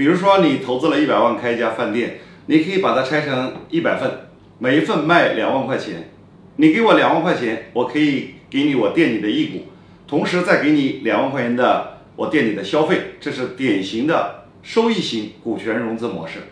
比如说你投资了一百万开一家饭店你可以把它拆成一百份每一份卖两万块钱。你给我两万块钱我可以给你我店里的一股同时再给你两万块钱的我店里的消费这是典型的收益型股权融资模式。